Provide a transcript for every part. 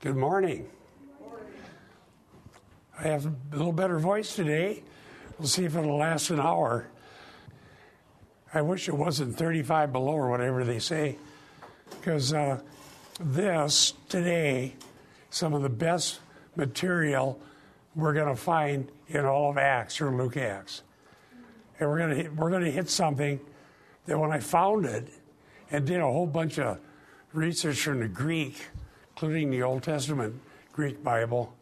Good morning. I have a little better voice today. We'll see if it'll last an hour. I wish it wasn't 35 below or whatever they say, because uh, this today, some of the best material we're going to find in all of Acts or Luke Acts, and we're going to we're going to hit something that when I found it and did a whole bunch of research from the Greek, including the Old Testament Greek Bible,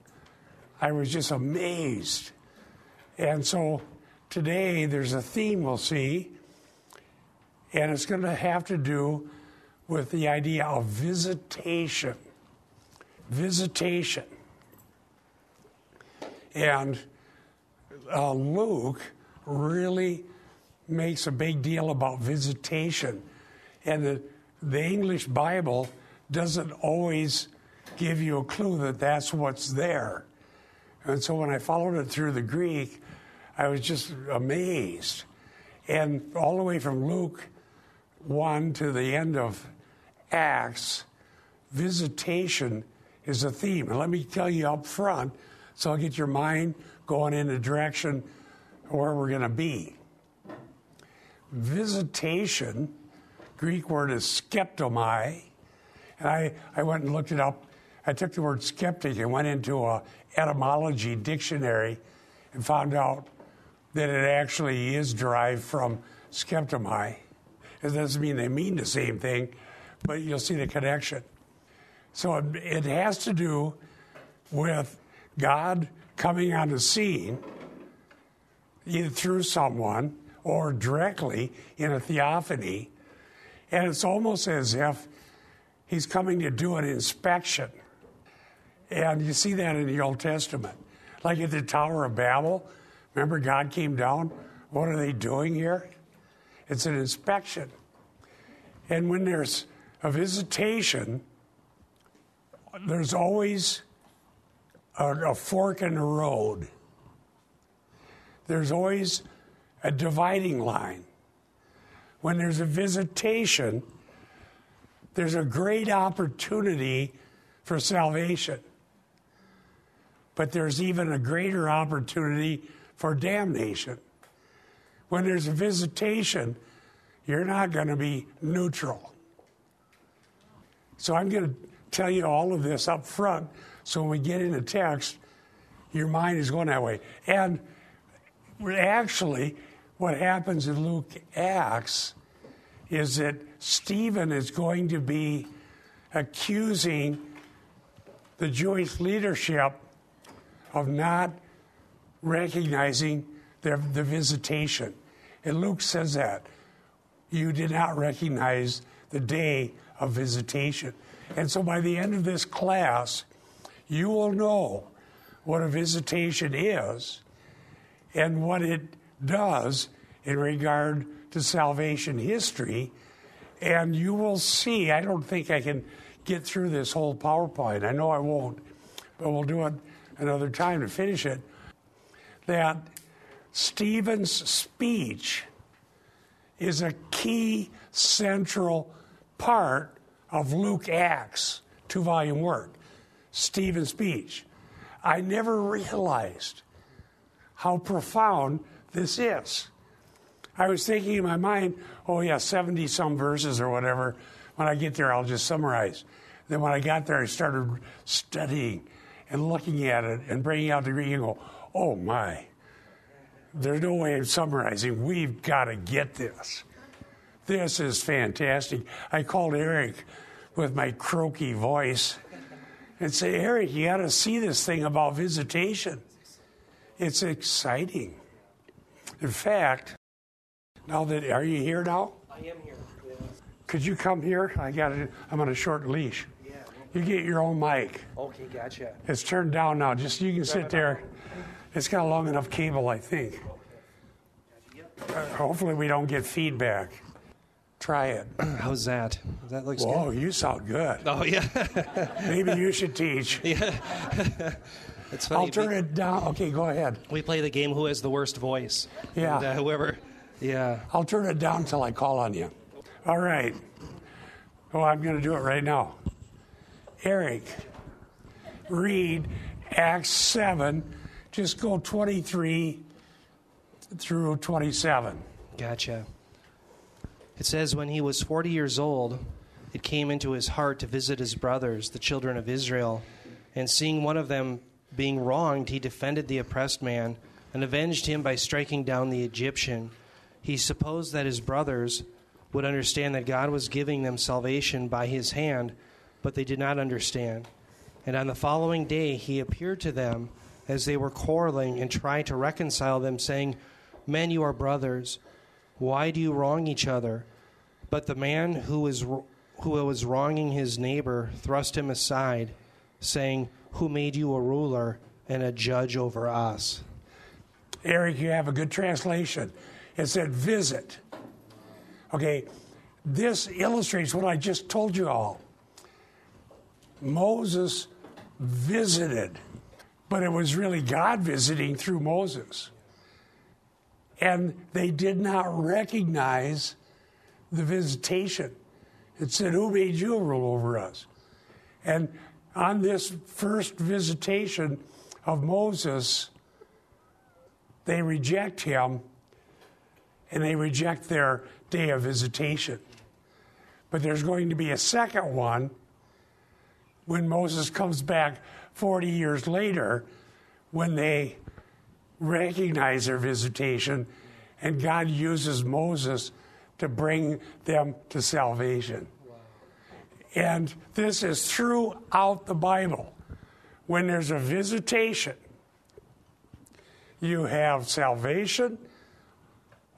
I was just amazed. And so today there's a theme we'll see, and it's going to have to do with the idea of visitation. Visitation. And uh, Luke really makes a big deal about visitation. And the, the English Bible doesn't always give you a clue that that's what's there. And so when I followed it through the Greek, I was just amazed. And all the way from Luke 1 to the end of Acts, visitation is a theme. And let me tell you up front, so I'll get your mind going in the direction where we're going to be. Visitation, Greek word is skeptomai. And I, I went and looked it up. I took the word skeptic and went into a etymology dictionary and found out that it actually is derived from skeptomai. It doesn't mean they mean the same thing, but you'll see the connection. So it, it has to do with God coming on the scene, either through someone or directly in a theophany. And it's almost as if he's coming to do an inspection. And you see that in the Old Testament. Like at the Tower of Babel, remember God came down? What are they doing here? It's an inspection. And when there's a visitation, there's always a, a fork in the road. There's always a dividing line. When there's a visitation, there's a great opportunity for salvation. But there's even a greater opportunity for damnation. When there's a visitation, you're not going to be neutral. So I'm going to tell you all of this up front so when we get into text, your mind is going that way. And actually, what happens in Luke Acts is that Stephen is going to be accusing the Jewish leadership of not recognizing the, the visitation. And Luke says that. You did not recognize the day of visitation. And so by the end of this class, you will know what a visitation is and what it does in regard to salvation history. And you will see, I don't think I can get through this whole PowerPoint. I know I won't, but we'll do it another time to finish it. That Stephen's speech is a key central part of Luke Acts, two volume work. Stephen's speech. I never realized how profound this is. I was thinking in my mind, oh, yeah, 70 some verses or whatever. When I get there, I'll just summarize. Then when I got there, I started studying and looking at it and bringing out the Greek and go, oh my, there's no way of summarizing. We've got to get this. This is fantastic. I called Eric with my croaky voice and say, Eric, you got to see this thing about visitation. It's exciting. In fact, now that are you here now? I am here. Yeah. Could you come here? I got it. I'm on a short leash. Yeah. You get your own mic. Okay, gotcha. It's turned down now. Just you can sit there. It's got a long enough cable, I think. Uh, hopefully, we don't get feedback. Try it. How's that? That looks Whoa, good. you sound good. Oh yeah, Maybe you should teach. yeah. it's funny. I'll turn it down. Okay, go ahead. We play the game. Who has the worst voice? Yeah. And, uh, whoever. Yeah. I'll turn it down until I call on you. All right. Oh, I'm going to do it right now. Eric, read Acts 7, just go 23 through 27. Gotcha. It says, When he was 40 years old, it came into his heart to visit his brothers, the children of Israel. And seeing one of them being wronged, he defended the oppressed man and avenged him by striking down the Egyptian. He supposed that his brothers would understand that God was giving them salvation by his hand, but they did not understand. And on the following day, he appeared to them as they were quarreling and tried to reconcile them, saying, Men, you are brothers. Why do you wrong each other? But the man who was, who was wronging his neighbor thrust him aside, saying, Who made you a ruler and a judge over us? Eric, you have a good translation. It said visit. Okay, this illustrates what I just told you all. Moses visited, but it was really God visiting through Moses. And they did not recognize the visitation. It said, Who made you rule over us? And on this first visitation of Moses, they reject him and they reject their day of visitation. But there's going to be a second one when Moses comes back 40 years later when they recognize their visitation and God uses Moses to bring them to salvation. And this is throughout the Bible. When there's a visitation, you have salvation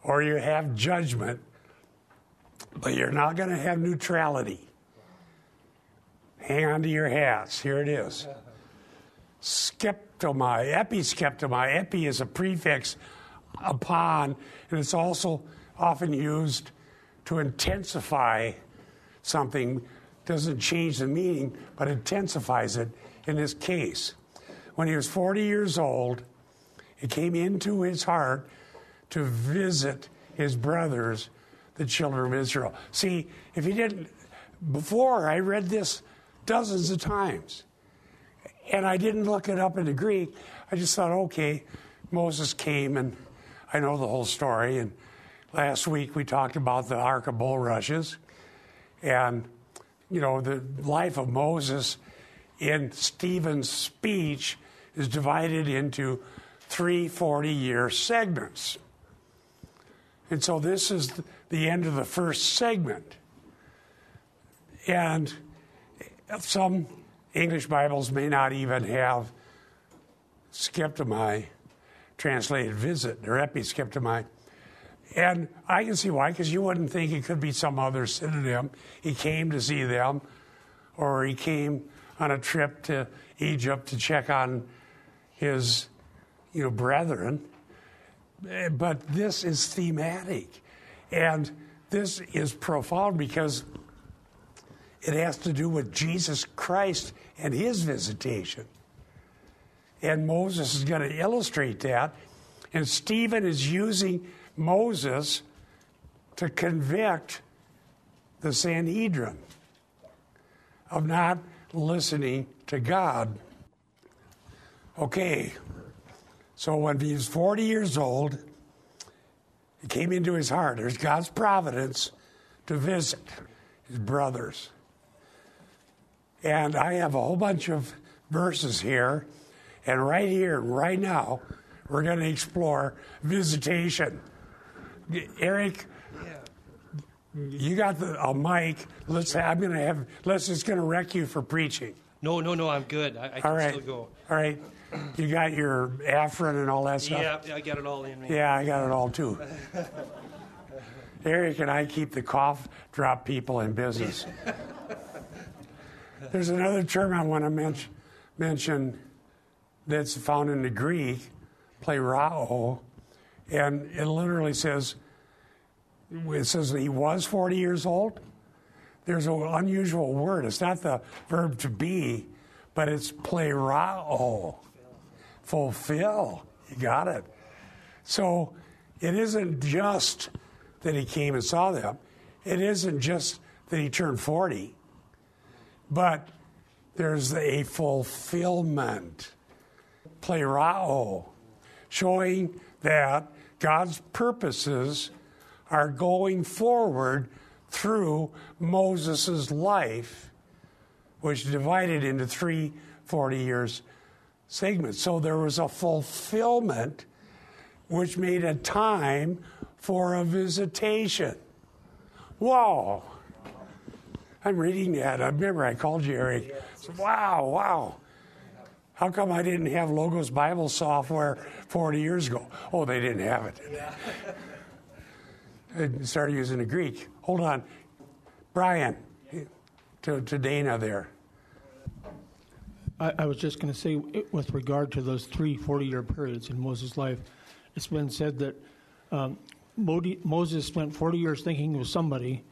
or you have judgment, but you're not going to have neutrality. Hang on to your hats. Here it is. Skeptomai, episkeptomai. Epi is a prefix upon, and it's also often used to intensify something. Doesn't change the meaning, but intensifies it in this case. When he was 40 years old, it came into his heart to visit his brothers, the children of Israel. See, if he didn't, before I read this dozens of times, and I didn't look it up in the Greek, I just thought, okay, Moses came and I know the whole story. And last week we talked about the Ark of Bulrushes and, you know, the life of Moses in Stephen's speech is divided into three 40 year segments. And so this is the end of the first segment. And some English Bibles may not even have skeptomai translated visit or episkeptomai. And I can see why, because you wouldn't think it could be some other synonym. He came to see them, or he came on a trip to Egypt to check on his, you know, brethren. Eh, but this is thematic. And this is profound because it has to do with Jesus Christ and his visitation. And Moses is going to illustrate that. And Stephen is using Moses to convict the Sanhedrin of not listening to God. Okay, so when he was 40 years old, it came into his heart. There's God's providence to visit his brothers. And I have a whole bunch of verses here. And right here, right now, we're going to explore visitation. Eric, you got the, a mic. Let's. Have, I'm going to have. Let's just going to wreck you for preaching. No, no, no, I'm good. I, I can All right. still go. All right. You got your Afrin and all that stuff. Yeah, I got it all in me. Yeah, I got it all too. Eric and I keep the cough drop people in business. There's another term I want to mention, mention that's found in the Greek, plerao, and it literally says, it says that he was 40 years old. There's an unusual word. It's not the verb to be, but it's plerao, fulfill. You got it. So it isn't just that he came and saw them. It isn't just that he turned 40, but there's a fulfillment, plerao, showing that God's purposes are going forward through Moses' life, which divided into three 40 years segments. So there was a fulfillment which made a time for a visitation. Whoa! I'm reading that. I remember I called you, Eric. Wow, wow. How come I didn't have Logos Bible software 40 years ago? Oh, they didn't have it. I started using the Greek. Hold on. Brian, to, to Dana there. I, I was just going to say, with regard to those three 40 year periods in Moses' life, it's been said that um, Moses spent 40 years thinking he was somebody,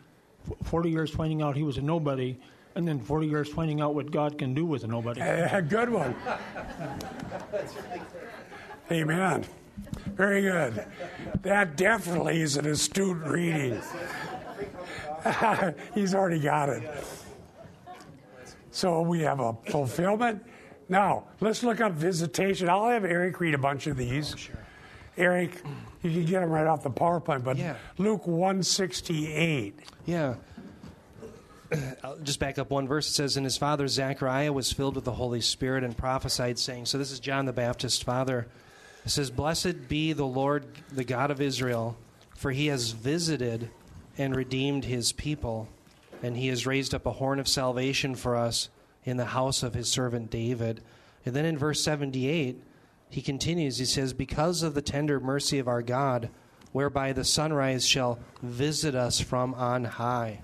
40 years finding out he was a nobody, and then 40 years finding out what God can do with a nobody. A good one. Amen. Very good. That definitely is an astute reading. He's already got it. So we have a fulfillment. Now, let's look up visitation. I'll have Eric read a bunch of these. Oh, sure. Eric, you can get them right off the PowerPoint, but yeah. Luke 168. Yeah. I'll just back up one verse. It says, And his father Zechariah was filled with the Holy Spirit and prophesied, saying, So this is John the Baptist's father. It says, Blessed be the Lord, the God of Israel, for he has visited and redeemed his people, and he has raised up a horn of salvation for us in the house of his servant David. And then in verse 78, he continues, he says, Because of the tender mercy of our God, whereby the sunrise shall visit us from on high,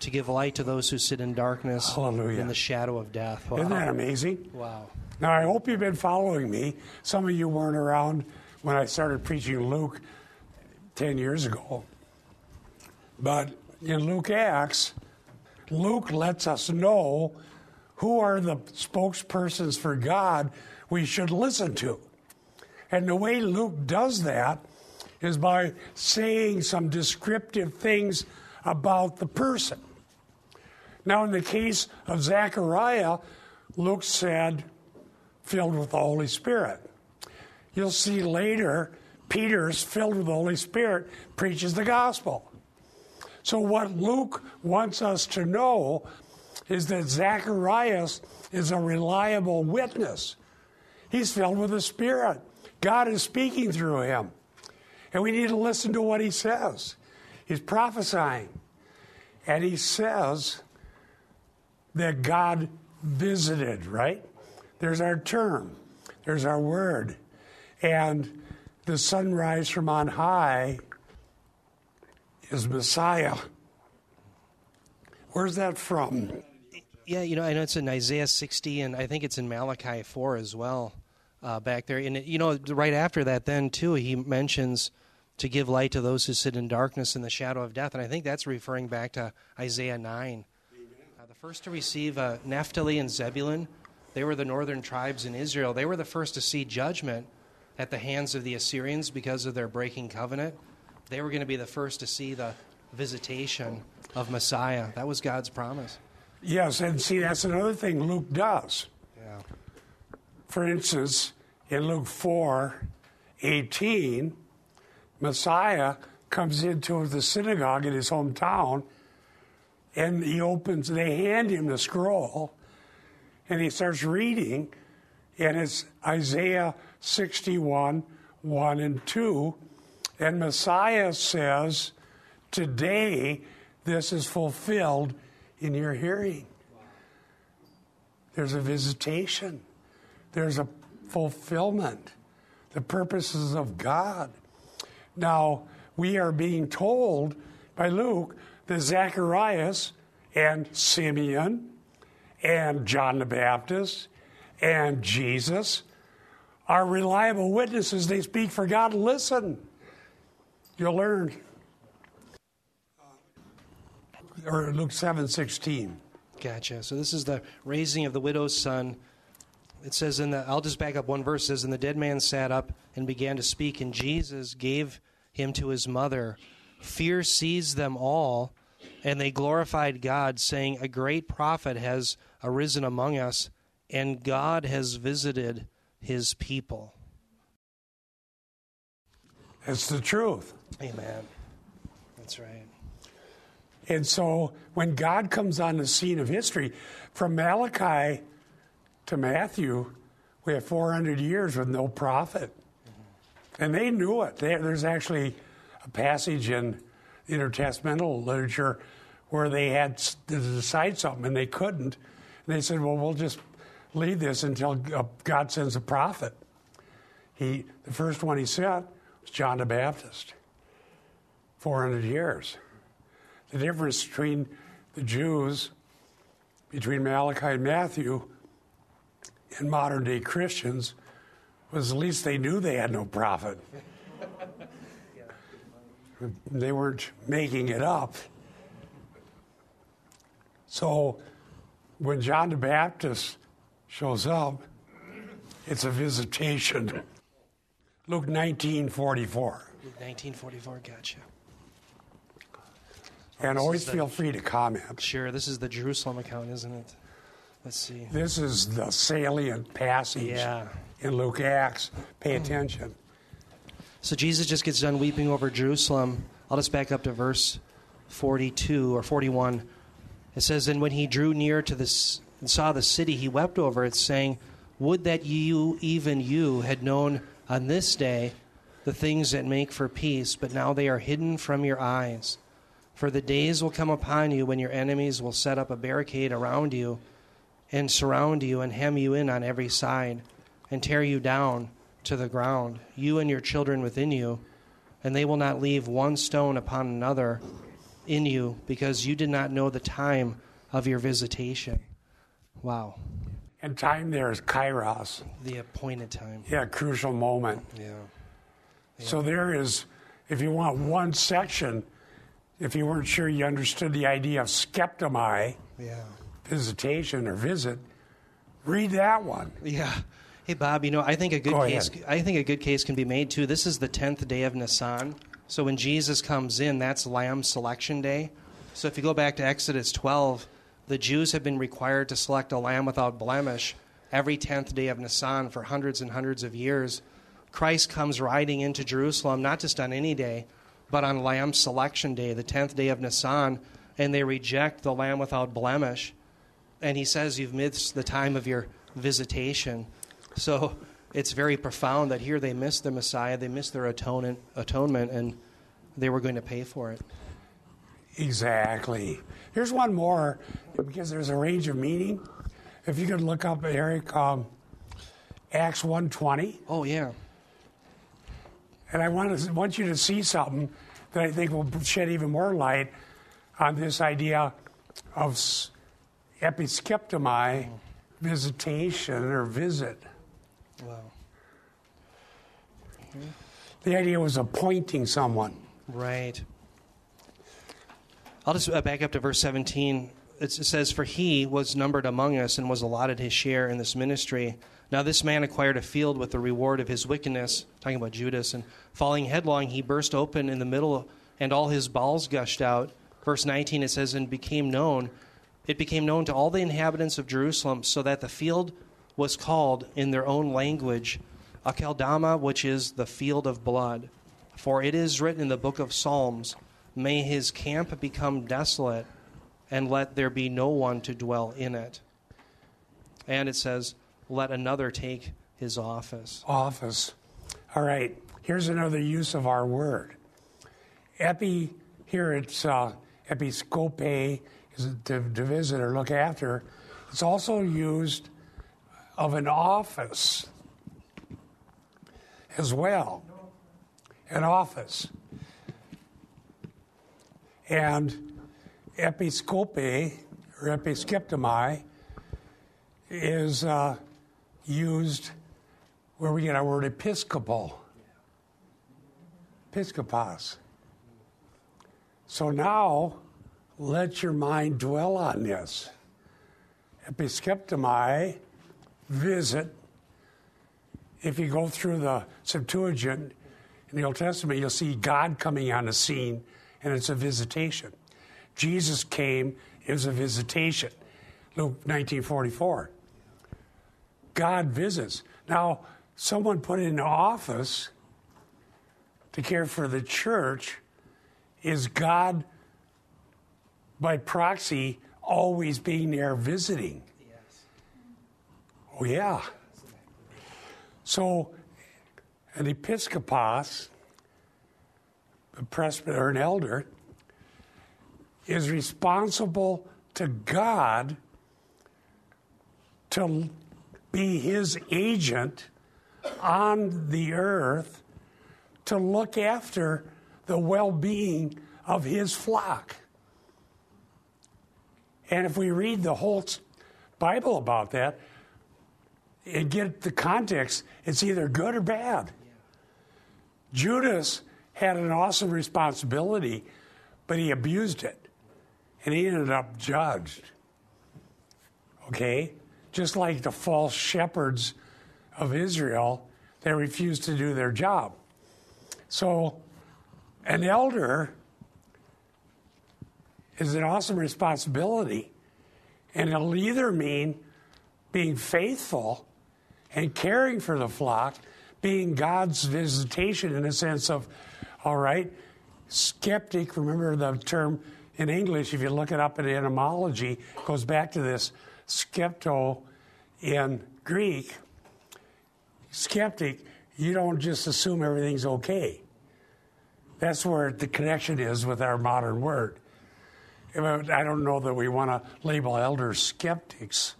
to give light to those who sit in darkness Hallelujah. in the shadow of death. Wow. Isn't that amazing? Wow. Now, I hope you've been following me. Some of you weren't around when I started preaching Luke 10 years ago. But in Luke Acts, Luke lets us know who are the spokespersons for God we should listen to. And the way Luke does that is by saying some descriptive things about the person. Now, in the case of Zechariah, Luke said, filled with the Holy Spirit. You'll see later, Peter's filled with the Holy Spirit, preaches the gospel. So, what Luke wants us to know is that Zacharias is a reliable witness. He's filled with the Spirit. God is speaking through him. And we need to listen to what he says. He's prophesying. And he says that God visited, right? There's our term, there's our word. And the sunrise from on high is Messiah. Where's that from? Yeah, you know, I know it's in Isaiah 60, and I think it's in Malachi 4 as well, uh, back there. And, you know, right after that, then, too, he mentions to give light to those who sit in darkness and the shadow of death. And I think that's referring back to Isaiah 9. Uh, the first to receive uh, Naphtali and Zebulun, they were the northern tribes in Israel. They were the first to see judgment at the hands of the Assyrians because of their breaking covenant. They were going to be the first to see the visitation of Messiah. That was God's promise. Yes, and see, that's another thing Luke does. Yeah. For instance, in Luke 4 18, Messiah comes into the synagogue in his hometown and he opens, they hand him the scroll and he starts reading, and it's Isaiah 61 1 and 2. And Messiah says, Today this is fulfilled in your hearing. There's a visitation, there's a fulfillment, the purposes of God. Now, we are being told by Luke that Zacharias and Simeon and John the Baptist and Jesus are reliable witnesses. They speak for God. Listen, you'll learn or Luke seven sixteen. Gotcha. So this is the raising of the widow's son. It says in the I'll just back up one verse. It says, And the dead man sat up and began to speak, and Jesus gave him to his mother. Fear seized them all, and they glorified God, saying, A great prophet has arisen among us, and God has visited his people. It's the truth. Amen. That's right. And so when God comes on the scene of history, from Malachi to Matthew, we have 400 years with no prophet. Mm-hmm. And they knew it. They, there's actually a passage in intertestamental literature where they had to decide something and they couldn't. And they said, well, we'll just leave this until uh, God sends a prophet. He, the first one he sent was John the Baptist. 400 years. The difference between the Jews, between Malachi and Matthew, and modern day Christians was at least they knew they had no prophet. they weren't making it up. So when John the Baptist shows up, it's a visitation. Luke 1944. Luke 1944, gotcha. And always feel free to comment. Sure, this is the Jerusalem account, isn't it? Let's see. This is the salient passage Yeah. in Luke Acts. Pay attention. So Jesus just gets done weeping over Jerusalem. I'll just back up to verse 42 or 41. It says, And when he drew near to this and saw the city, he wept over it, saying, Would that you, even you, had known on this day the things that make for peace, but now they are hidden from your eyes. For the days will come upon you when your enemies will set up a barricade around you and surround you and hem you in on every side and tear you down to the ground, you and your children within you, and they will not leave one stone upon another in you because you did not know the time of your visitation. Wow. And time there is kairos. The appointed time. Yeah, crucial moment. Yeah. So there is, if you want one section, if you weren't sure you understood the idea of skeptomai, Yeah. visitation or visit, read that one. Yeah. Hey Bob, you know, I think a good Go case ahead. I think a good case can be made too. This is the 10th day of Nisan. So when Jesus comes in, that's lamb selection day. So if you go back to Exodus 12, the Jews have been required to select a lamb without blemish every 10th day of Nisan for hundreds and hundreds of years. Christ comes riding into Jerusalem not just on any day, but on lamb selection day, the 10th day of Nisan, and they reject the lamb without blemish and he says you've missed the time of your visitation. So it's very profound that here they missed the Messiah, they missed their atonement, atonement, and they were going to pay for it. Exactly. Here's one more because there's a range of meaning. If you could look up, Eric, um, Acts 120. Oh yeah, And I want, to, want you to see something that I think will shed even more light on this idea of episkeptomai, visitation or visit. wow, The idea was appointing someone. right. I'll just uh, back up to verse 17. It says, "For he was numbered among us and was allotted his share in this ministry." Now this man acquired a field with the reward of his wickedness. Talking about Judas, and falling headlong, he burst open in the middle, and all his bowels gushed out. Verse 19 it says, "And became known." It became known to all the inhabitants of Jerusalem, so that the field was called in their own language, Akeldama, which is the field of blood. For it is written in the book of Psalms, May his camp become desolate, and let there be no one to dwell in it. And it says, Let another take his office. office. All right, here's another use of our word. Epi, here it's uh, episcope, is to, to visit or look after. It's also used of an office as well. An office. And episcope or episkeptomai is uh, used where we get our word episcopal. Episcopos. So now, let your mind dwell on this. Episkeptomai, visit. If you go through the Septuagint in the Old Testament, you'll see God coming on the scene, and it's a visitation. Jesus came, it was a visitation. Luke 1944. God visits. Now, someone put in office to care for the church. Is God, by proxy, always being there visiting? Yes. Oh, yeah. So, an episcopos, a presbyter, or an elder, is responsible to God to be his agent on the earth to look after the well being of his flock. And if we read the whole Bible about that and get the context, it's either good or bad. Judas had an awesome responsibility, but he abused it. And he ended up judged. Okay? Just like the false shepherds of Israel, they refused to do their job. So, an elder is an awesome responsibility, and it'll either mean being faithful and caring for the flock, being God's visitation in a sense of, all right, skeptic, remember the term in English, if you look it up in etymology, goes back to this skepto in Greek. Skeptic, you don't just assume everything's okay. That's where the connection is with our modern word. I don't know that we want to label elders skeptics,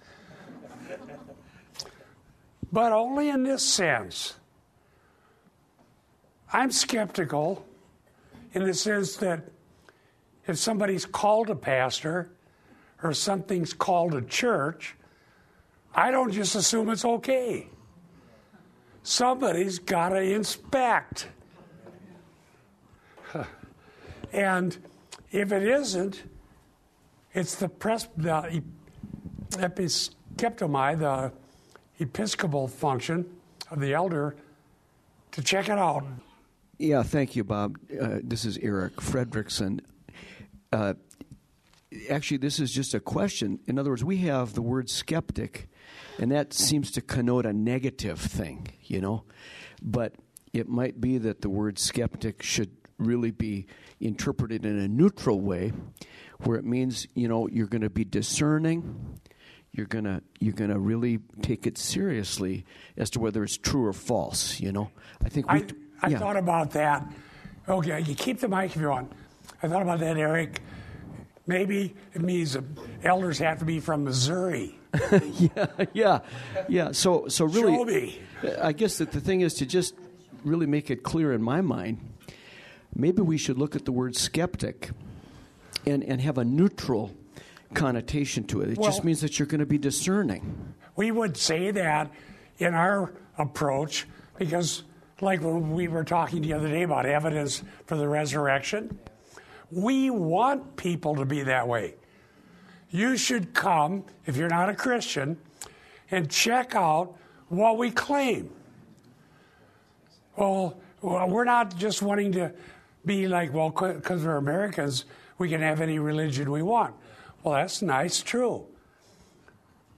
but only in this sense. I'm skeptical in the sense that if somebody's called a pastor or something's called a church, I don't just assume it's okay. Somebody's got to inspect. and if it isn't, it's the, pres- the episcoptomai, the episcopal function of the elder, to check it out. Yeah, thank you, Bob. Uh, this is Eric Fredrickson. Uh, actually, this is just a question. In other words, we have the word skeptic, and that seems to connote a negative thing, you know? But it might be that the word skeptic should really be interpreted in a neutral way, where it means, you know, you're going to be discerning. You're gonna you're gonna really take it seriously as to whether it's true or false. You know, I think we, I, I yeah. thought about that. Okay, you keep the mic if you want. I thought about that, Eric. Maybe it means elders have to be from Missouri. yeah, yeah, yeah. So, so really. I guess that the thing is to just really make it clear in my mind. Maybe we should look at the word skeptic and, and have a neutral connotation to it. It Well- just means that you're going to be discerning. We would say that in our approach because, like we were talking the other day about evidence for the resurrection, we want people to be that way. You should come, if you're not a Christian, and check out what we claim. Well, we're not just wanting to be like, well, because we're Americans, we can have any religion we want. Well, that's nice, true.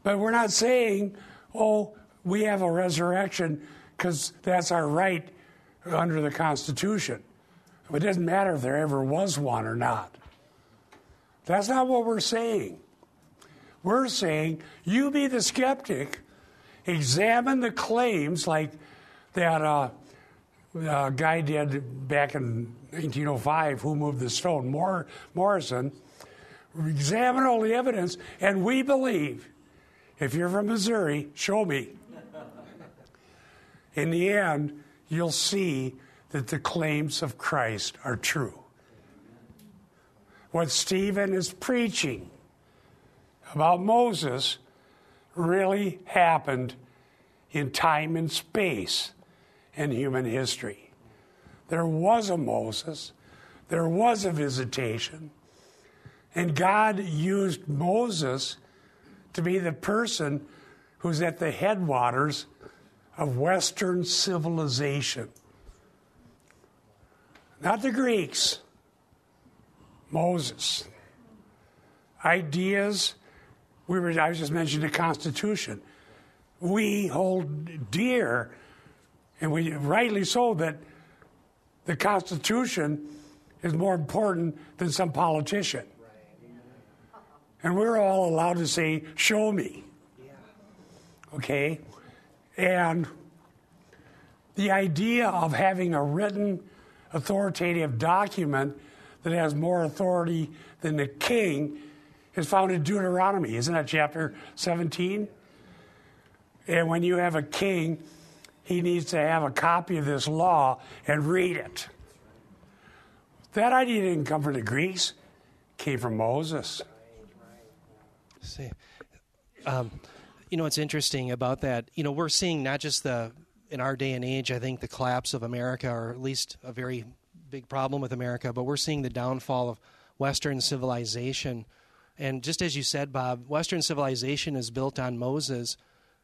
But we're not saying, oh, we have a resurrection because that's our right under the Constitution. It doesn't matter if there ever was one or not. That's not what we're saying. We're saying you be the skeptic, examine the claims like that uh, uh, guy did back in 1905, who moved the stone, Mor- Morison. Examine all the evidence, and we believe. If you're from Missouri, show me. In the end, you'll see that the claims of Christ are true. What Stephen is preaching about Moses really happened in time and space in human history. There was a Moses, there was a visitation, and God used Moses to be the person who's at the headwaters of Western civilization. Not the Greeks, Moses. Ideas we were, I was just mentioning the Constitution. We hold dear, and we rightly so, that the Constitution is more important than some politician. And we're all allowed to say, Show me. Okay? And the idea of having a written authoritative document that has more authority than the king is found in Deuteronomy. Isn't that chapter 17? And when you have a king, he needs to have a copy of this law and read it. That idea didn't come from the Greeks, it came from Moses. See, um, you know what's interesting about that? You know, we're seeing not just the in our day and age, I think the collapse of America, or at least a very big problem with America, but we're seeing the downfall of Western civilization. And just as you said, Bob, Western civilization is built on Moses,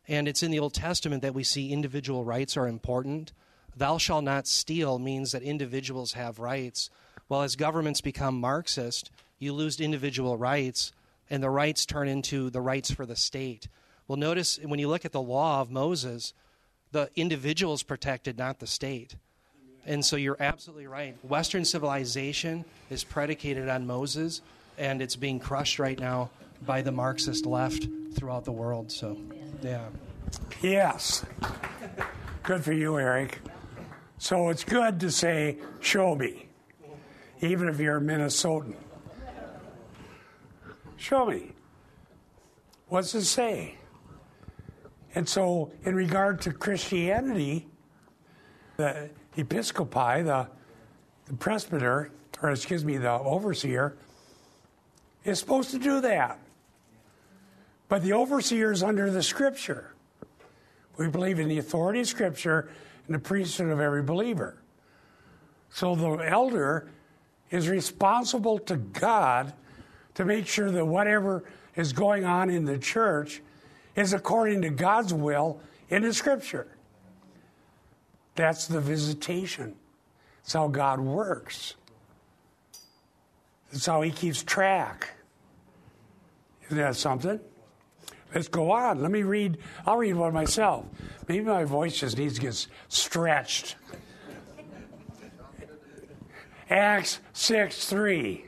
and it's in the Old Testament that we see individual rights are important. Thou shalt not steal means that individuals have rights. Well, as governments become Marxist, you lose individual rights, and the rights turn into the rights for the state. Well, notice when you look at the law of Moses, the individual is protected, not the state. And so you're absolutely right. Western civilization is predicated on Moses, and it's being crushed right now by the Marxist left throughout the world. So, yeah. Yes. Good for you, Eric. So it's good to say, show me, even if you're a Minnesotan. Show me. What's it say? And so, in regard to Christianity, the episcopi, the, the presbyter, or excuse me, the overseer, is supposed to do that. But the overseer is under the scripture. We believe in the authority of scripture and the priesthood of every believer. So the elder is responsible to God to make sure that whatever is going on in the church is according to God's will in the scripture. That's the visitation. That's how God works. That's how He keeps track. Isn't that something? Let's go on. Let me read. I'll read one myself. Maybe my voice just needs to get stretched. Acts 6 3.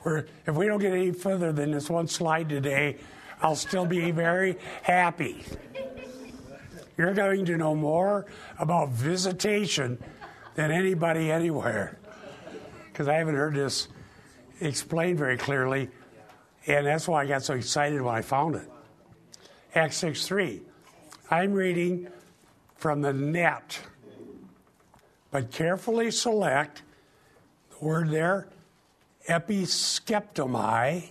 Where if we don't get any further than this one slide today, I'll still be very happy. You're going to know more about visitation than anybody anywhere. Because I haven't heard this explained very clearly, and that's why I got so excited when I found it. Acts 6 3. I'm reading from the net, but carefully select the word there, episkeptomai,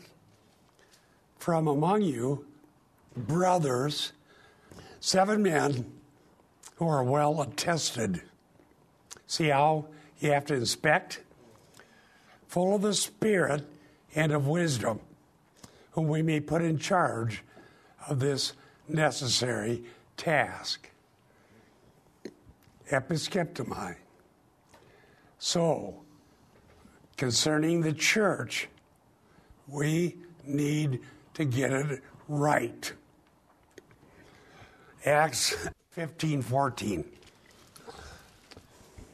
from among you, brothers seven men who are well attested. See how you have to inspect? Full of the Spirit and of wisdom, whom we may put in charge of this necessary task. Episkeptomai. So, concerning the church, we need to get it right. Acts 15 14.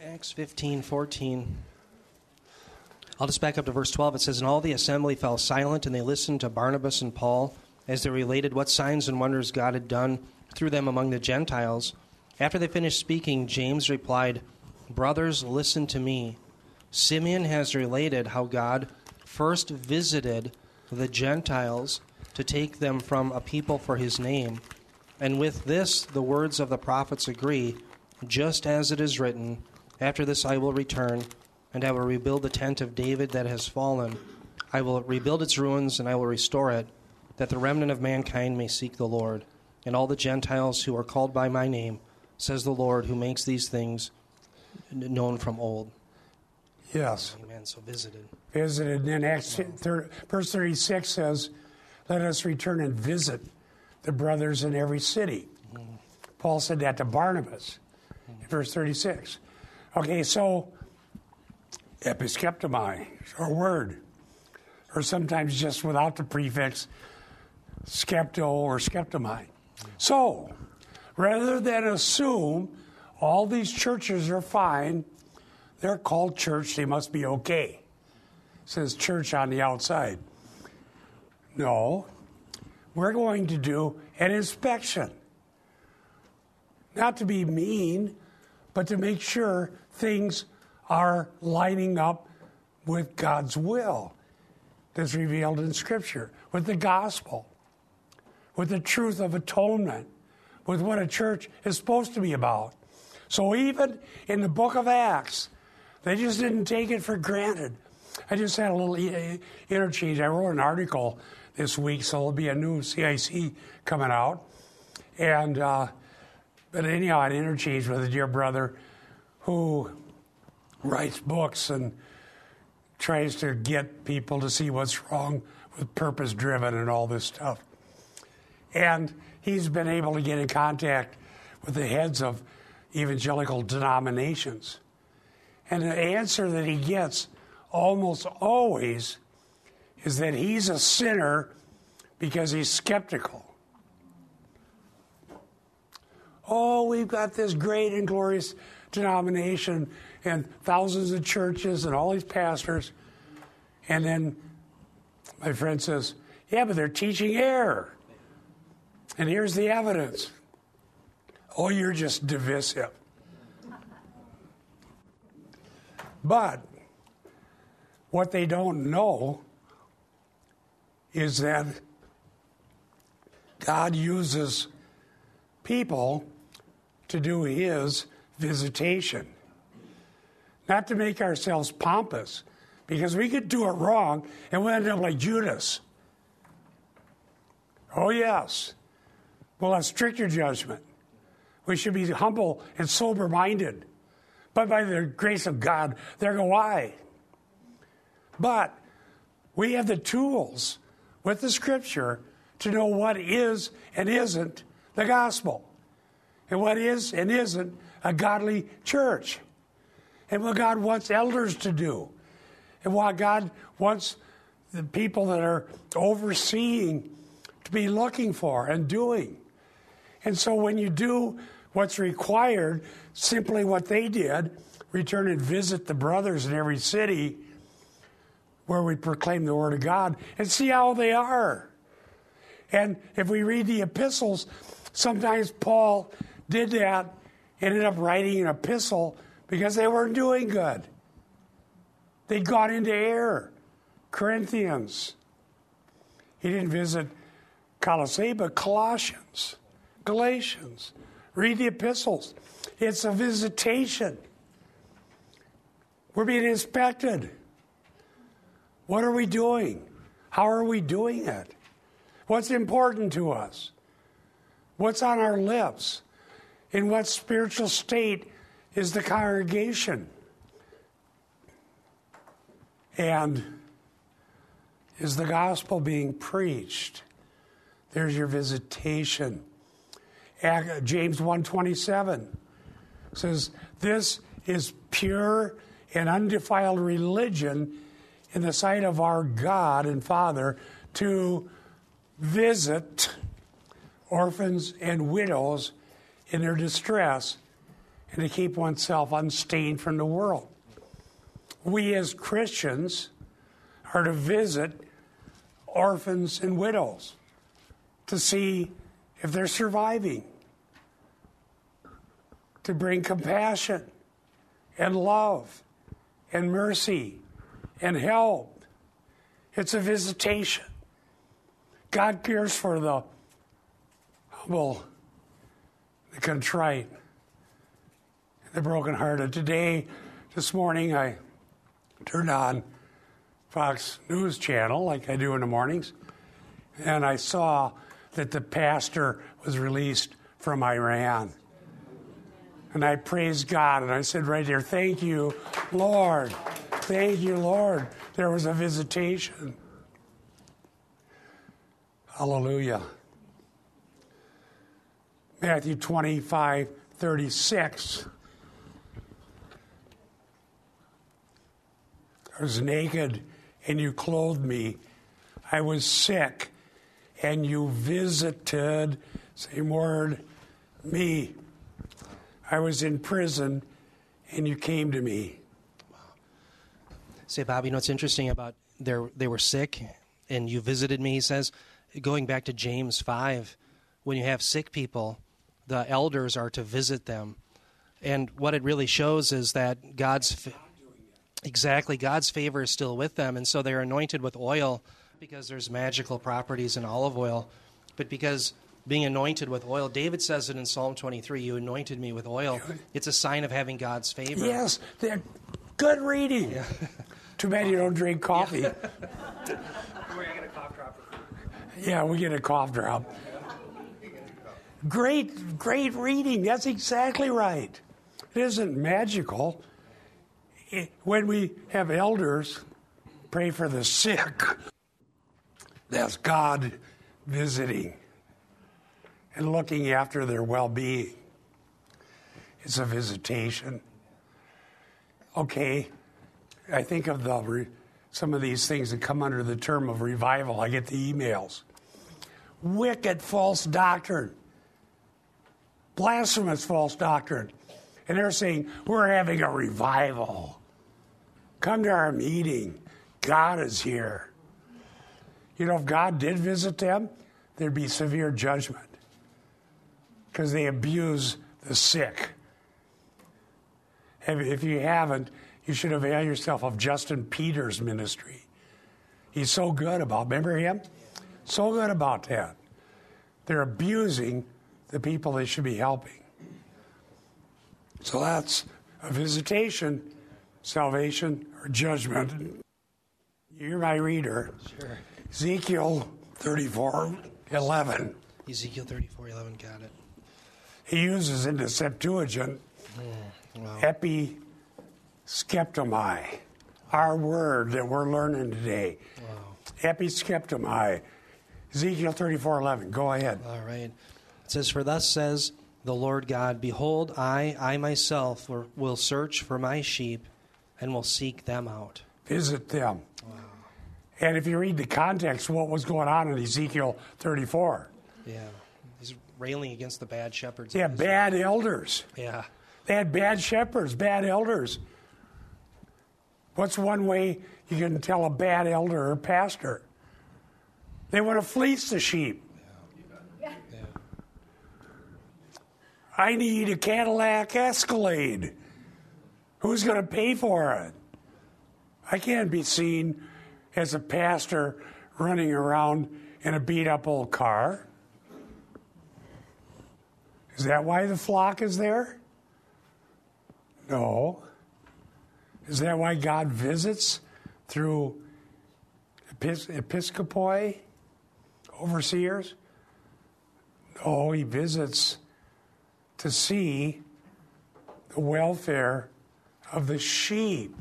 Acts 15 14. I'll just back up to verse 12. It says, And all the assembly fell silent, and they listened to Barnabas and Paul as they related what signs and wonders God had done through them among the Gentiles. After they finished speaking, James replied, Brothers, listen to me. Simeon has related how God first visited the Gentiles to take them from a people for his name and with this, the words of the prophets agree, just as it is written After this I will return, and I will rebuild the tent of David that has fallen. I will rebuild its ruins, and I will restore it, that the remnant of mankind may seek the Lord, and all the Gentiles who are called by my name, says the Lord, who makes these things known from old. Yes. Amen. So visited. Visited. And then Acts, verse 36 says, Let us return and visit the brothers in every city. Paul said that to Barnabas in verse 36. Okay, so episkeptomai, or word, or sometimes just without the prefix, skepto or skeptomai. So, rather than assume all these churches are fine, they're called church, they must be okay. It says church on the outside. No, we're going to do an inspection. Not to be mean, but to make sure things are lining up with God's will that's revealed in Scripture, with the gospel, with the truth of atonement, with what a church is supposed to be about. So even in the book of Acts, they just didn't take it for granted. I just had a little interchange. I wrote an article this week, so there'll be a new CIC coming out. And, uh, but anyhow, I interchange with a dear brother who writes books and tries to get people to see what's wrong with purpose driven and all this stuff. And he's been able to get in contact with the heads of evangelical denominations. And the answer that he gets almost always is that he's a sinner because he's skeptical. Oh, we've got this great and glorious denomination and thousands of churches and all these pastors. And then my friend says, Yeah, but they're teaching error. And here's the evidence. Oh, you're just divisive. But what they don't know is that God uses people to do His visitation. Not to make ourselves pompous, because we could do it wrong and we'll end up like Judas. Oh, yes. We'll have stricter judgment. We should be humble and sober minded. But by the grace of God, there go I. But we have the tools with the scripture to know what is and isn't the gospel, and what is and isn't a godly church, and what God wants elders to do, and what God wants the people that are overseeing to be looking for and doing. And so when you do what's required, simply what they did, return and visit the brothers in every city where we proclaim the Word of God and see how they are. And if we read the epistles, sometimes Paul did that, ended up writing an epistle because they weren't doing good. They'd gone into error. Corinthians. He didn't visit Colossae, but Colossians, Galatians. Read the epistles. It's a visitation. We're being inspected. What are we doing? How are we doing it? What's important to us? What's on our lips? In what spiritual state is the congregation? And is the gospel being preached? There's your visitation. James 1:27 says this is pure and undefiled religion in the sight of our God and Father to visit orphans and widows in their distress and to keep oneself unstained from the world. We as Christians are to visit orphans and widows to see if they're surviving, to bring compassion and love and mercy and help. It's a visitation. God cares for the humble, the contrite, the brokenhearted. Today, this morning, I turned on Fox News Channel like I do in the mornings, and I saw that the pastor was released from Iran. And I praised God, and I said right there, Thank you, Lord. Thank you, Lord. There was a visitation. Hallelujah. Matthew 25, 36. I was naked and you clothed me. I was sick and you visited, same word, me. I was in prison, and you came to me. Say, Bob, you know what's interesting about their, they were sick and you visited me, he says, going back to James 5, when you have sick people, the elders are to visit them. And what it really shows is that God's exactly God's favor is still with them, and so they're anointed with oil because there's magical properties in olive oil, but because being anointed with oil, David says it in Psalm 23, "You anointed me with oil." It's a sign of having God's favor. Yes, they're good reading. Yeah. Too bad you don't drink coffee. Yeah, we get a cough drop. Great, great reading. That's exactly right. It isn't magical. It, when we have elders pray for the sick, that's God visiting and looking after their well being. It's a visitation. Okay, I think of the re, some of these things that come under the term of revival. I get the emails. Wicked false doctrine, blasphemous false doctrine. And they're saying, We're having a revival. Come to our meeting. God is here. You know, if God did visit them, there'd be severe judgment because they abuse the sick. If you haven't, you should avail yourself of Justin Peters' ministry. He's so good about, remember him? So good about that. They're abusing the people they should be helping. So that's a visitation, salvation, or judgment. You're my reader. Sure. Ezekiel 34 11. Ezekiel 34 11, got it. He uses in the Septuagint mm, wow. epi skeptomai, our word that we're learning today. Wow. Episkeptomai. Ezekiel 34 11. Go ahead. All right. It says, For thus says the Lord God, Behold, I, I myself will search for my sheep and will seek them out. Visit them. Wow. And if you read the context, what was going on in Ezekiel 34? Yeah. He's railing against the bad shepherds. Yeah, bad elders. Yeah. They had bad shepherds, bad elders. What's one way you can tell a bad elder or pastor? They want to fleece the sheep. I need a Cadillac Escalade. Who's going to pay for it? I can't be seen as a pastor running around in a beat up old car. Is that why the flock is there? No. Is that why God visits through epis- episcopoi, overseers? No, he visits to see the welfare of the sheep.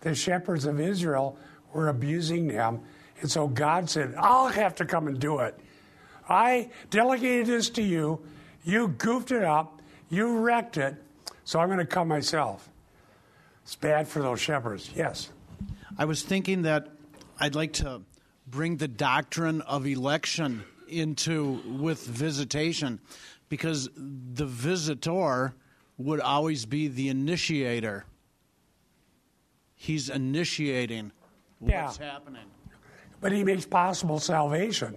The shepherds of Israel were abusing them. And so God said, I'll have to come and do it. I delegated this to you. You goofed it up. You wrecked it. So I'm going to come myself. It's bad for those shepherds, yes. I was thinking that I'd like to bring the doctrine of election into with visitation because the visitor would always be the initiator. He's initiating what's yeah. happening. But he makes possible salvation,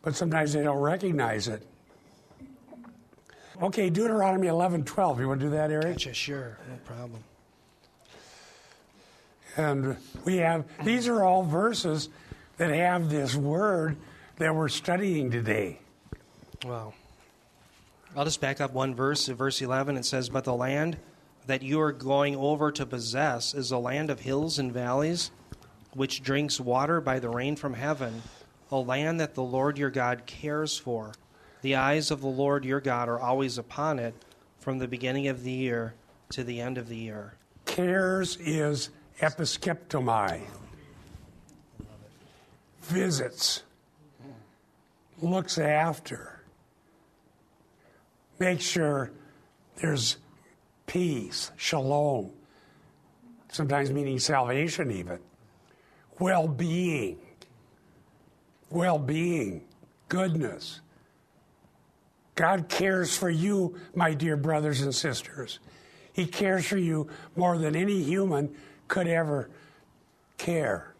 but sometimes they don't recognize it. Okay, Deuteronomy 11 12. You want to do that, Eric? Gotcha, sure. No problem. And we have, these are all verses that have this word that we're studying today. Wow. I'll just back up one verse. verse 11, it says, But the land that you are going over to possess is a land of hills and valleys, which drinks water by the rain from heaven, a land that the Lord your God cares for. The eyes of the Lord your God are always upon it from the beginning of the year to the end of the year. Cares is episkeptomai, visits, looks after, makes sure there's peace, shalom, sometimes meaning salvation, even, well being. Well being. goodness. God cares for you, my dear brothers and sisters. He cares for you more than any human could ever care.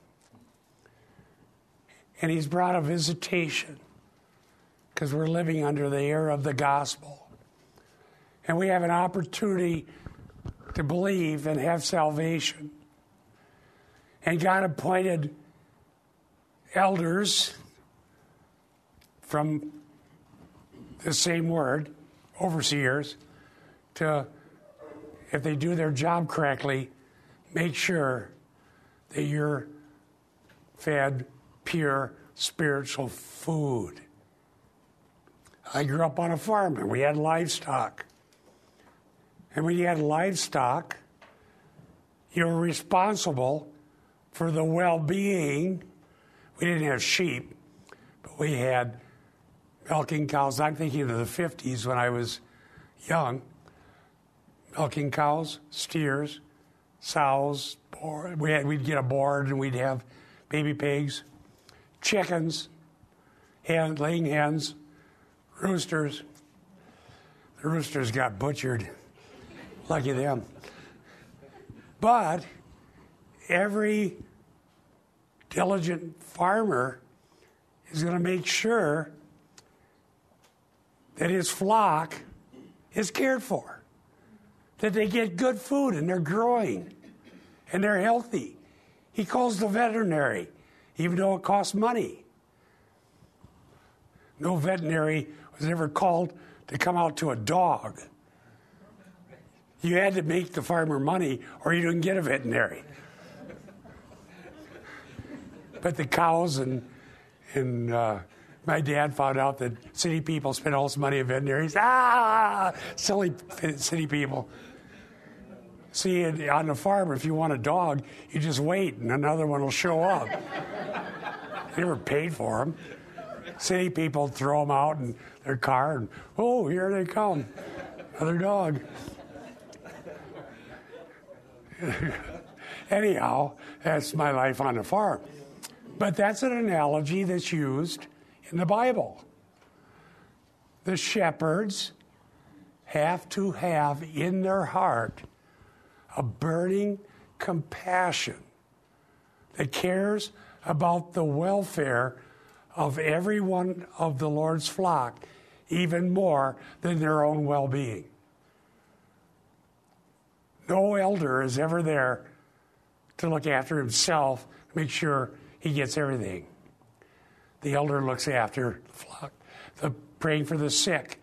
And He's brought a visitation because we're living under the air of the gospel. And we have an opportunity to believe and have salvation. And God appointed elders from the same word, overseers, to, if they do their job correctly, make sure that you're fed pure spiritual food. I grew up on a farm and we had livestock. And when you had livestock, you were responsible for the well being. We didn't have sheep, but we had milking cows. I'm thinking of the 50s when I was young. Milking cows, steers, sows. We had, we'd get a board and we'd have baby pigs, chickens, laying hens, roosters. The roosters got butchered. Lucky them. But every diligent farmer is going to make sure that his flock is cared for, that they get good food and they're growing and they're healthy. He calls the veterinary, even though it costs money. No veterinary was ever called to come out to a dog. You had to make the farmer money or you didn't get a veterinary. But the cows and, and uh, my dad found out that city people spend all this money on veterinaries. Ah, silly city people. See, on the farm, if you want a dog, you just wait and another one will show up. they never paid for them. City people throw them out in their car and, oh, here they come. Another dog. Anyhow, that's my life on the farm. But that's an analogy that's used in the Bible. The shepherds have to have in their heart a burning compassion that cares about the welfare of every one of the Lord's flock even more than their own well being. No elder is ever there to look after himself, make sure he gets everything. The elder looks after the flock. The praying for the sick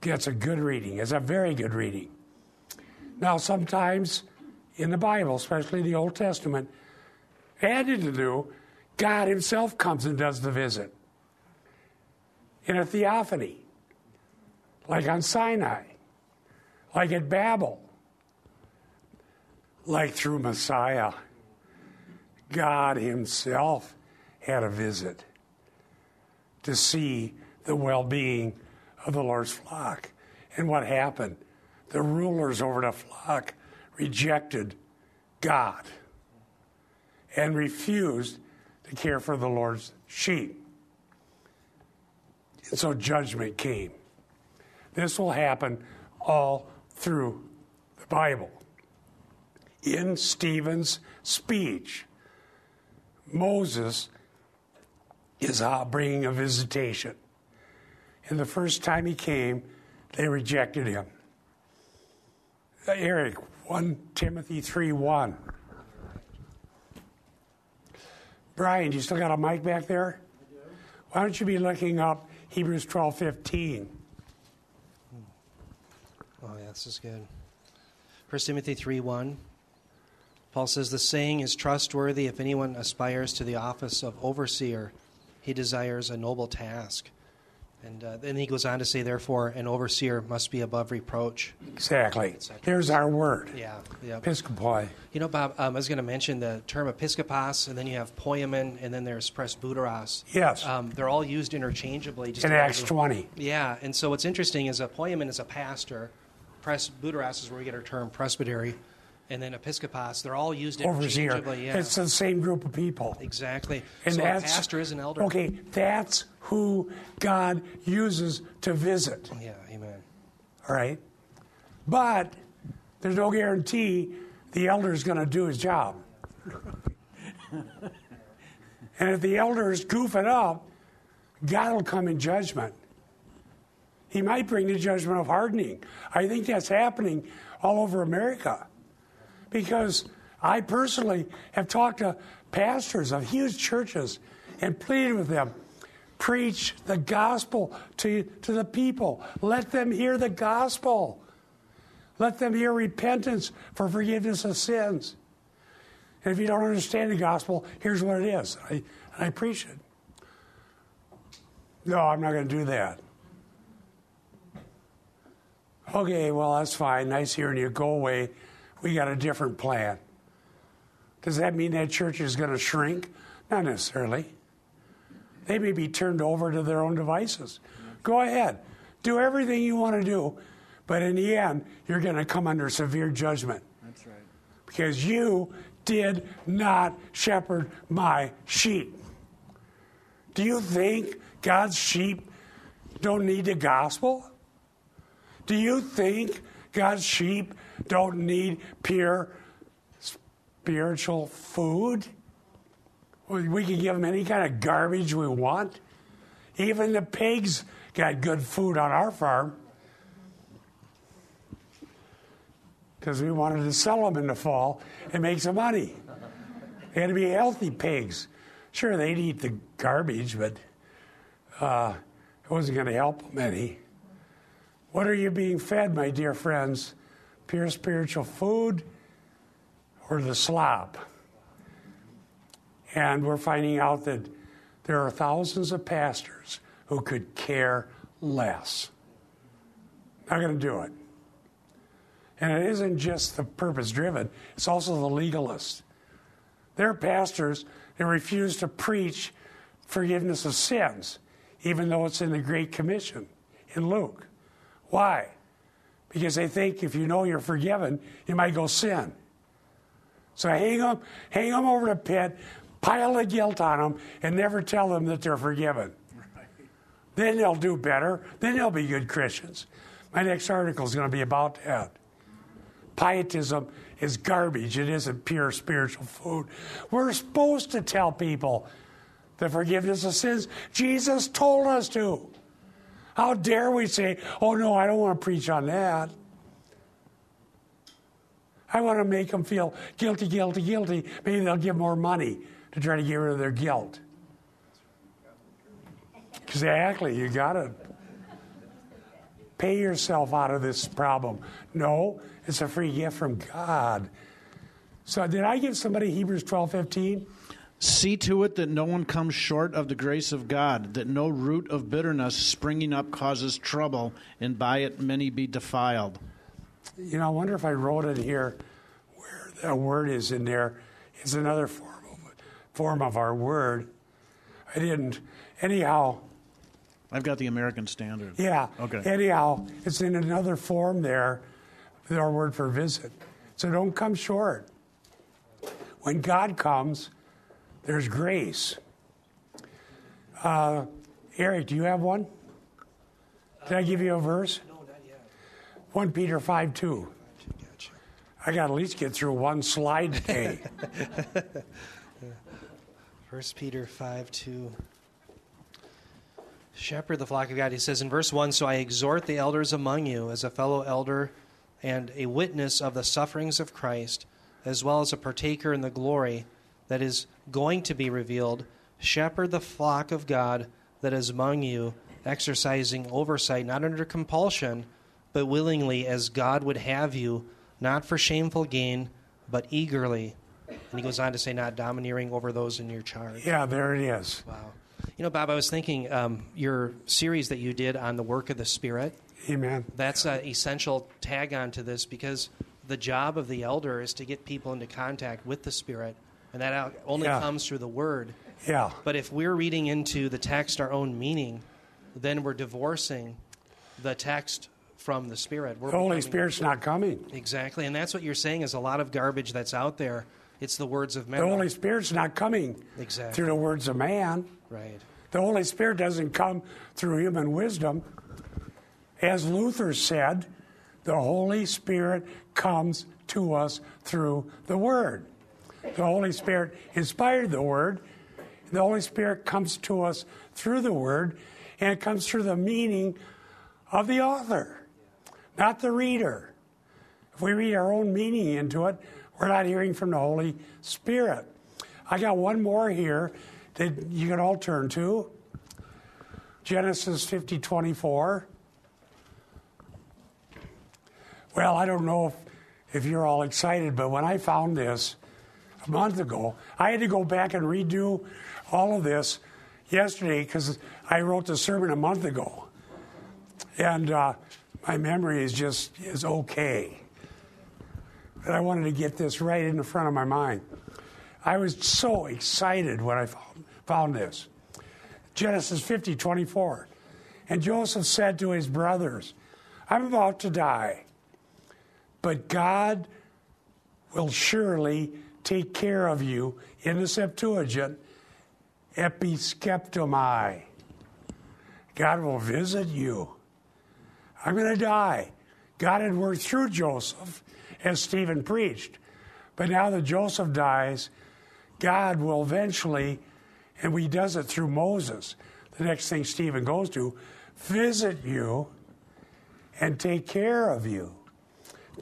gets a good reading, It's a very good reading. Now, sometimes in the Bible, especially the Old Testament, added to New, God Himself comes and does the visit in a theophany, like on Sinai, like at Babel, like through Messiah. God Himself had a visit to see the well being of the Lord's flock. And what happened? The rulers over the flock rejected God and refused to care for the Lord's sheep. And so judgment came. This will happen all through the Bible. In Stephen's speech, Moses is bringing a visitation. And the first time he came, they rejected him. Eric, 1 Timothy 3 1. Brian, you still got a mic back there? Why don't you be looking up Hebrews 12 15? Oh, yeah, this is good. 1 Timothy 3 1. Paul says, The saying is trustworthy if anyone aspires to the office of overseer he desires a noble task. And uh, then he goes on to say, therefore, an overseer must be above reproach. Exactly. There's our word. Yeah. yeah. Episcopoi. You know, Bob, um, I was going to mention the term episkopos, and then you have poimen, and then there's presbyteros. Yes. Um, they're all used interchangeably. Just In Acts 20. Yeah. And so what's interesting is a poimen is a pastor. Presbyteros is where we get our term presbytery. And then episcopos. They're all used overseer. interchangeably. Yeah, It's the same group of people. exactly. And so a that's pastor is an elder. Okay, that's who God uses to visit. Oh, yeah. Amen. All right, but there's no guarantee the elder is going to do his job. and if the elder is goofing up, God will come in judgment. He might bring the judgment of hardening. I think that's happening all over America. Because I personally have talked to pastors of huge churches and pleaded with them preach the gospel to, to the people. Let them hear the gospel. Let them hear repentance for forgiveness of sins. And if you don't understand the gospel, here's what it is. I, I preach it. No, I'm not going to do that. Okay, well, that's fine. Nice hearing you. Go away. We got a different plan. Does that mean that church is going to shrink? Not necessarily. They may be turned over to their own devices. Go ahead. Do everything you want to do, but in the end, you're going to come under severe judgment. That's right. Because you did not shepherd my sheep. Do you think God's sheep don't need the gospel? Do you think God's sheep don't need pure spiritual food? We can give them any kind of garbage we want. Even the pigs got good food on our farm because we wanted to sell them in the fall and make some money. They had to be healthy pigs. Sure, they'd eat the garbage, but uh, it wasn't going to help them any. What are you being fed, my dear friends? Pure spiritual food or the slop? And we're finding out that there are thousands of pastors who could care less. Not going to do it. And it isn't just the purpose driven, it's also the legalist. There are pastors that refuse to preach forgiveness of sins, even though it's in the Great Commission in Luke. Why? Because they think if you know you're forgiven, you might go sin. So hang them, hang them over the pit, pile the guilt on them, and never tell them that they're forgiven. Right. Then they'll do better. Then they'll be good Christians. My next article is going to be about that. Pietism is garbage. It isn't pure spiritual food. We're supposed to tell people the forgiveness of sins. Jesus told us to. How dare we say, oh no, I don't want to preach on that. I want to make them feel guilty, guilty, guilty. Maybe they'll give more money to try to get rid of their guilt. Exactly, you got to pay yourself out of this problem. No, it's a free gift from God. So, did I give somebody Hebrews twelve fifteen? See to it that no one comes short of the grace of God, that no root of bitterness springing up causes trouble, and by it many be defiled. You know, I wonder if I wrote it here where that word is in there. It's another form of, form of our word. I didn't. Anyhow, I've got the American Standard. yeah. Okay. Anyhow, it's in another form there, our word for visit. So don't come short. When God comes, there's grace. Uh, Eric, do you have one? Did I give you a verse? No, not yet. 1 Peter 5 2. I got to at least get through one slide today. First Peter 5 2. Shepherd the flock of God. He says in verse 1 So I exhort the elders among you as a fellow elder and a witness of the sufferings of Christ, as well as a partaker in the glory that is going to be revealed. Shepherd the flock of God that is among you, exercising oversight, not under compulsion, but willingly, as God would have you, not for shameful gain, but eagerly. And he goes on to say, not domineering over those in your charge. yeah, there it is. Wow. You know, Bob, I was thinking um, your series that you did on the work of the Spirit, Amen. that's an essential tag on to this because the job of the elder is to get people into contact with the Spirit, and that only Yeah. comes through the Word. Yeah. But if we're reading into the text our own meaning, then we're divorcing the text from the Spirit. We're The Holy Spirit's not coming. Exactly. And that's what you're saying is a lot of garbage that's out there. It's the words of men. The Holy Spirit's not coming Exactly. through the words of man. Right. The Holy Spirit doesn't come through human wisdom. As Luther said, the Holy Spirit comes to us through the Word. The Holy Spirit inspired the Word. The Holy Spirit comes to us through the Word, and it comes through the meaning of the author, not the reader. If we read our own meaning into it, we're not hearing from the Holy Spirit. I got one more here that you can all turn to Genesis 50 24. Well, I don't know if, if you're all excited, but when I found this a month ago, I had to go back and redo all of this yesterday because I wrote the sermon a month ago. And uh, my memory is just is okay. But I wanted to get this right in the front of my mind. I was so excited when I found, found this. Genesis 50, 24. And Joseph said to his brothers, I'm about to die, but God will surely take care of you in the Septuagint, episkeptomai. God will visit you. I'm going to die. God had worked through Joseph as Stephen preached. But now that Joseph dies, God will eventually, and he does it through Moses, the next thing Stephen goes to, visit you and take care of you.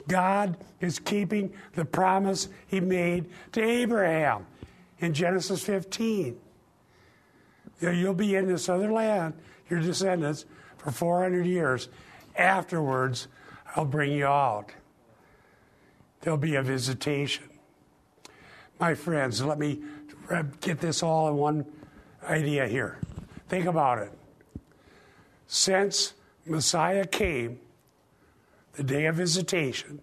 God is keeping the promise he made to Abraham in Genesis 15. You know, You'll be in this other land, your descendants, for 400 years. Afterwards, I'll bring you out. There'll be a visitation. My friends, let me get this all in one idea here. Think about it. Since Messiah came, the day of visitation,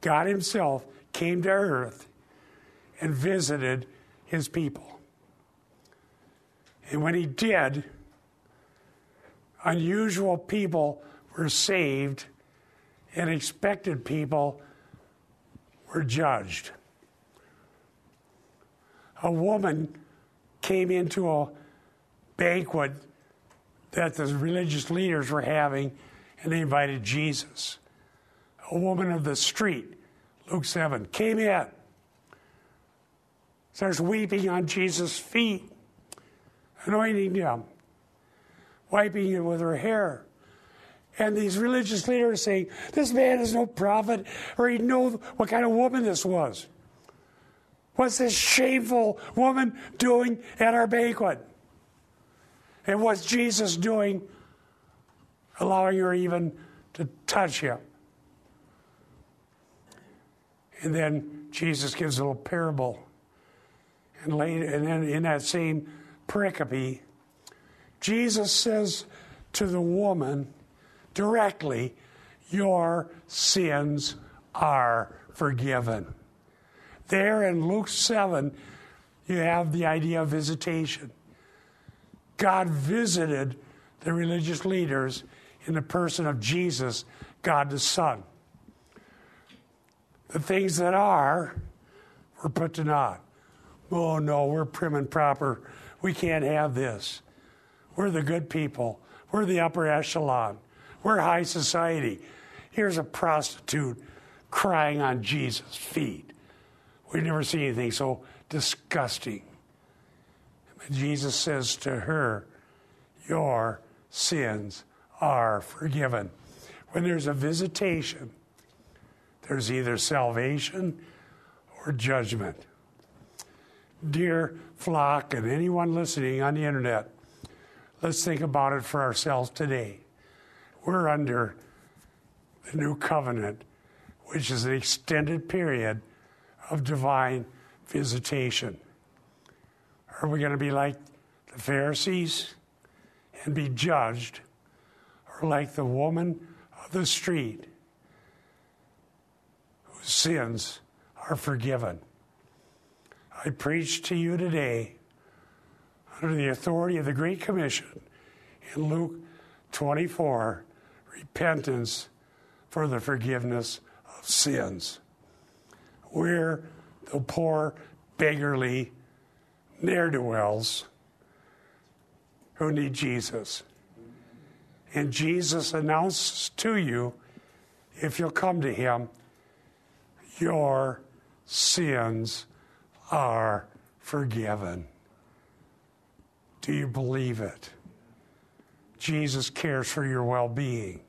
God Himself came to earth and visited His people. And when He did, unusual people were saved and expected people were judged. A woman came into a banquet that the religious leaders were having, and they invited Jesus. A woman of the street, Luke 7, came in, starts weeping on Jesus' feet, anointing him, wiping it with her hair. And these religious leaders saying, This man is no prophet, or he know what kind of woman this was. What's this shameful woman doing at our banquet? And what's Jesus doing, allowing her even to touch him? And then Jesus gives a little parable. And later, and then in that same pericope, Jesus says to the woman directly, Your sins are forgiven. There in Luke 7, you have the idea of visitation. God visited the religious leaders in the person of Jesus, God the Son. The things that are were put to naught. Oh no, we're prim and proper. We can't have this. We're the good people. We're the upper echelon. We're high society. Here's a prostitute crying on Jesus' feet. We've never seen anything so disgusting. But Jesus says to her, Your sins are forgiven. When there's a visitation, there's either salvation or judgment. Dear flock and anyone listening on the internet, let's think about it for ourselves today. We're under the new covenant, which is an extended period of divine visitation. Are we going to be like the Pharisees and be judged, or like the woman of the street sins are forgiven? I preach to you today under the authority of the Great Commission in Luke 24 repentance for the forgiveness of sins. We're the poor, beggarly ne'er do wells who need Jesus. And Jesus announces to you if you'll come to Him, your sins are forgiven. Do you believe it? Jesus cares for your well being.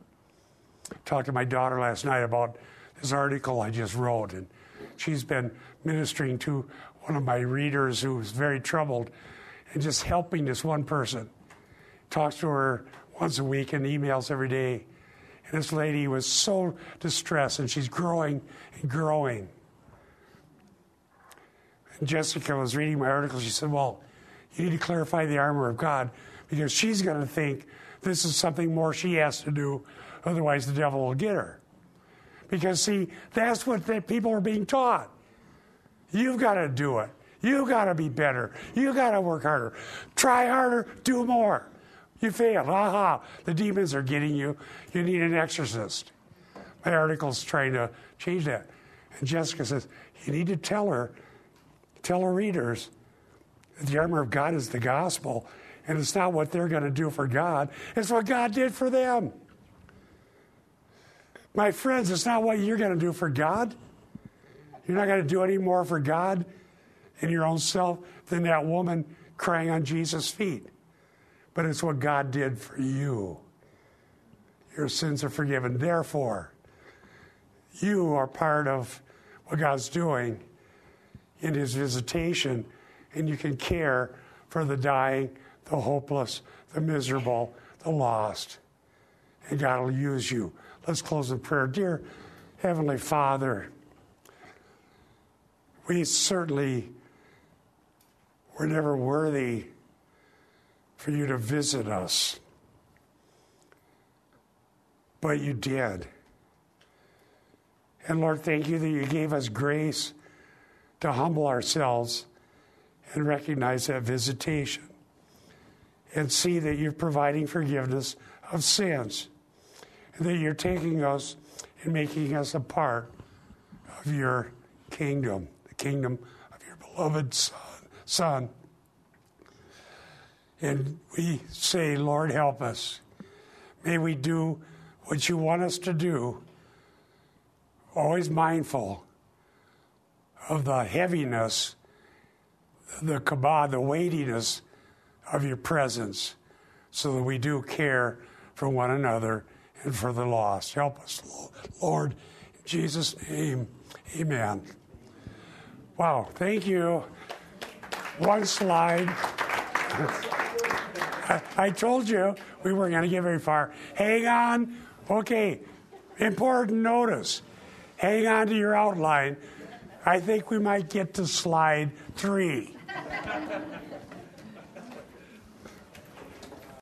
Talked to my daughter last night about this article I just wrote, and she's been ministering to one of my readers who's very troubled and just helping this one person. Talks to her once a week and emails every day. This lady was so distressed, and she's growing and growing. And Jessica was reading my article. She said, Well, you need to clarify the armor of God because she's going to think this is something more she has to do, otherwise, the devil will get her. Because, see, that's what the people are being taught. You've got to do it. You've got to be better. You've got to work harder. Try harder, do more. You failed. Aha, the demons are getting you. You need an exorcist. My article's trying to change that. And Jessica says, You need to tell her, tell her readers, that the armor of God is the gospel, and it's not what they're going to do for God, it's what God did for them. My friends, it's not what you're going to do for God. You're not going to do any more for God in your own self than that woman crying on Jesus' feet. But it's what God did for you. Your sins are forgiven. Therefore, you are part of what God's doing in His visitation, and you can care for the dying, the hopeless, the miserable, the lost. And God will use you. Let's close in prayer. Dear Heavenly Father, we certainly were never worthy for you to visit us, but you did. And Lord, thank you that you gave us grace to humble ourselves and recognize that visitation and see that you're providing forgiveness of sins and that you're taking us and making us a part of your kingdom, the kingdom of your beloved Son. son. And we say, Lord, help us. May we do what you want us to do, always mindful of the heaviness, the kabod, the weightiness of your presence, so that we do care for one another and for the lost. Help us, Lord. In Jesus' name, amen. Wow, thank you. One slide. I, told you we weren't going to get very far. Hang on. Okay, important notice. Hang on to your outline. I think we might get to slide three.